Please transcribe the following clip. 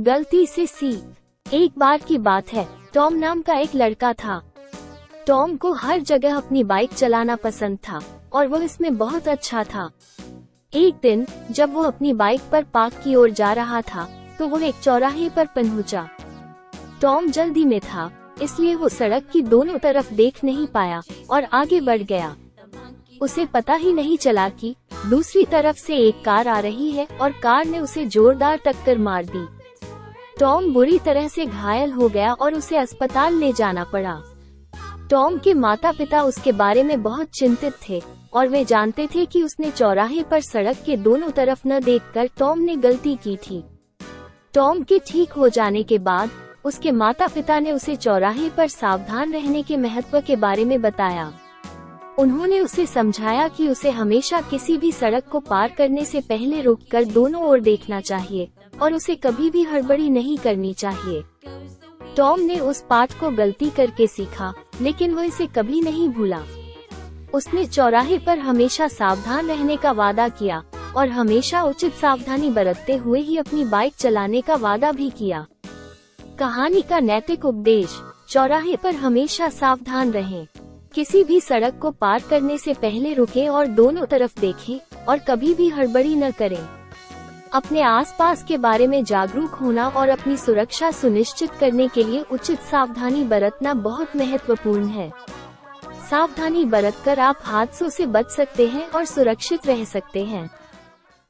गलती से सी। एक बार की बात है, टॉम नाम का एक लड़का था। टॉम को हर जगह अपनी बाइक चलाना पसंद था, और वो इसमें बहुत अच्छा था। एक दिन, जब वो अपनी बाइक पर पार्क की ओर जा रहा था तो वो एक चौराहे पर पहुँचा। टॉम जल्दी में था, इसलिए वो सड़क की दोनों तरफ़ देख नहीं पाया, और आगे बढ़ गया। उसे पता ही नहीं चला कि, दूसरी तरफ़ से एक कार आ रही है, और कार ने उसे जोरदार टक्कर मार दी। टॉम बुरी तरह से घायल हो गया और उसे अस्पताल ले जाना पड़ा। टॉम के माता पिता उसके बारे में बहुत चिंतित थे और वे जानते थे कि उसने चौराहे पर सड़क के दोनों तरफ़ न देखकर टॉम ने गलती की थी। टॉम के ठीक हो जाने के बाद, उसके माता पिता ने उसे चौराहे पर सावधान रहने के महत्व के बारे में बताया। उन्होंने उसे समझाया कि उसे हमेशा किसी भी सड़क को पार करने से पहले रुककर दोनों ओर देखना चाहिए। और उसे कभी भी हड़बड़ी नहीं करनी चाहिए। टॉम ने उस पाठ को गलती करके सीखा, लेकिन वो इसे कभी नहीं भूला। उसने चौराहे पर हमेशा सावधान रहने का वादा किया, और हमेशा उचित सावधानी बरतते हुए ही अपनी बाइक चलाने का वादा भी किया। कहानी का नैतिक उपदेश, चौराहे पर हमेशा सावधान रहें। किसी भी सड़क को पार करने से पहले रुके और दोनों तरफ़ देखें, और कभी भी हड़बड़ी न करें। अपने आसपास के बारे में जागरूक होना और अपनी सुरक्षा सुनिश्चित करने के लिए उचित सावधानी बरतना बहुत महत्वपूर्ण है। सावधानी बरतकर आप हादसों से बच सकते हैं और सुरक्षित रह सकते हैं।